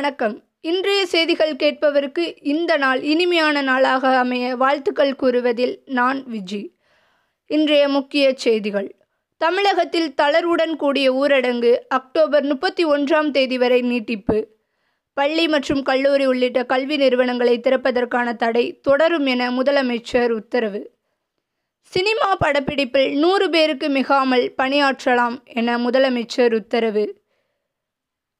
வணக்கம். இன்றைய செய்திகள் கேட்பவருக்கு இந்த நாள் இனிமையான நாளாக அமைய வாழ்த்துக்கள் கூறுவதில் நான் விஜி. இன்றைய முக்கிய செய்திகள். தமிழகத்தில் தளர்வுடன் கூடிய ஊரடங்கு அக்டோபர் முப்பத்தி ஒன்றாம் தேதி வரை நீட்டிப்பு. பள்ளி மற்றும் கல்லூரி உள்ளிட்ட கல்வி நிறுவனங்களை திறப்பதற்கான தடை தொடரும் என முதலமைச்சர் உத்தரவு. சினிமா படப்பிடிப்பில் நூறு பேருக்கு மிகாமல் பணியாற்றலாம் என முதலமைச்சர் உத்தரவு.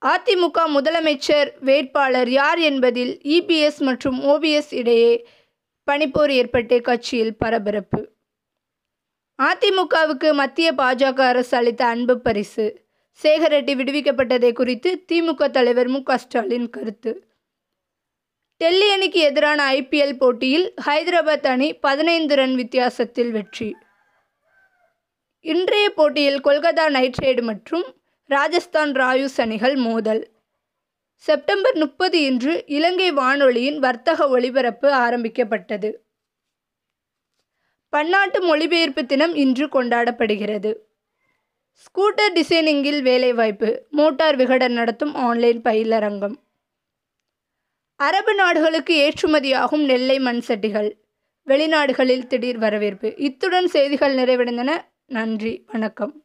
அதிமுக முதலமைச்சர் வேட்பாளர் யார் என்பதில் இபிஎஸ் மற்றும் ஓபிஎஸ் இடையே பனிப்போர் ஏற்பட்டு கட்சியில் பரபரப்பு. அதிமுகவுக்கு மத்திய பாஜக அரசு அளித்த அன்பு பரிசு. சேகரெட்டி விடுவிக்கப்பட்டதை குறித்து திமுக தலைவர் மு ஸ்டாலின் கருத்து. டெல்லி அணிக்கு எதிரான ஐபிஎல் போட்டியில் ஹைதராபாத் அணி பதினைந்து ரன் வித்தியாசத்தில் வெற்றி. இன்றைய போட்டியில் கொல்கத்தா நைட் ரைடு மற்றும் ராஜஸ்தான் ராயுஸ் அணிகள் மோதல். செப்டம்பர் முப்பது இன்று இலங்கை வானொலியின் வர்த்தக ஒளிபரப்பு ஆரம்பிக்கப்பட்டது. பன்னாட்டு மொழிபெயர்ப்பு தினம் இன்று கொண்டாடப்படுகிறது. ஸ்கூட்டர் டிசைனிங்கில் வேலைவாய்ப்பு மோட்டார் விகடன் நடத்தும் ஆன்லைன் பயிலரங்கம். அரபு நாடுகளுக்கு ஏற்றுமதியாகும் நெல்லை மண் சட்டிகள். வெளிநாடுகளில் திடீர் வரவேற்பு. இத்துடன் செய்திகள் நிறைவடைந்தன. நன்றி. வணக்கம்.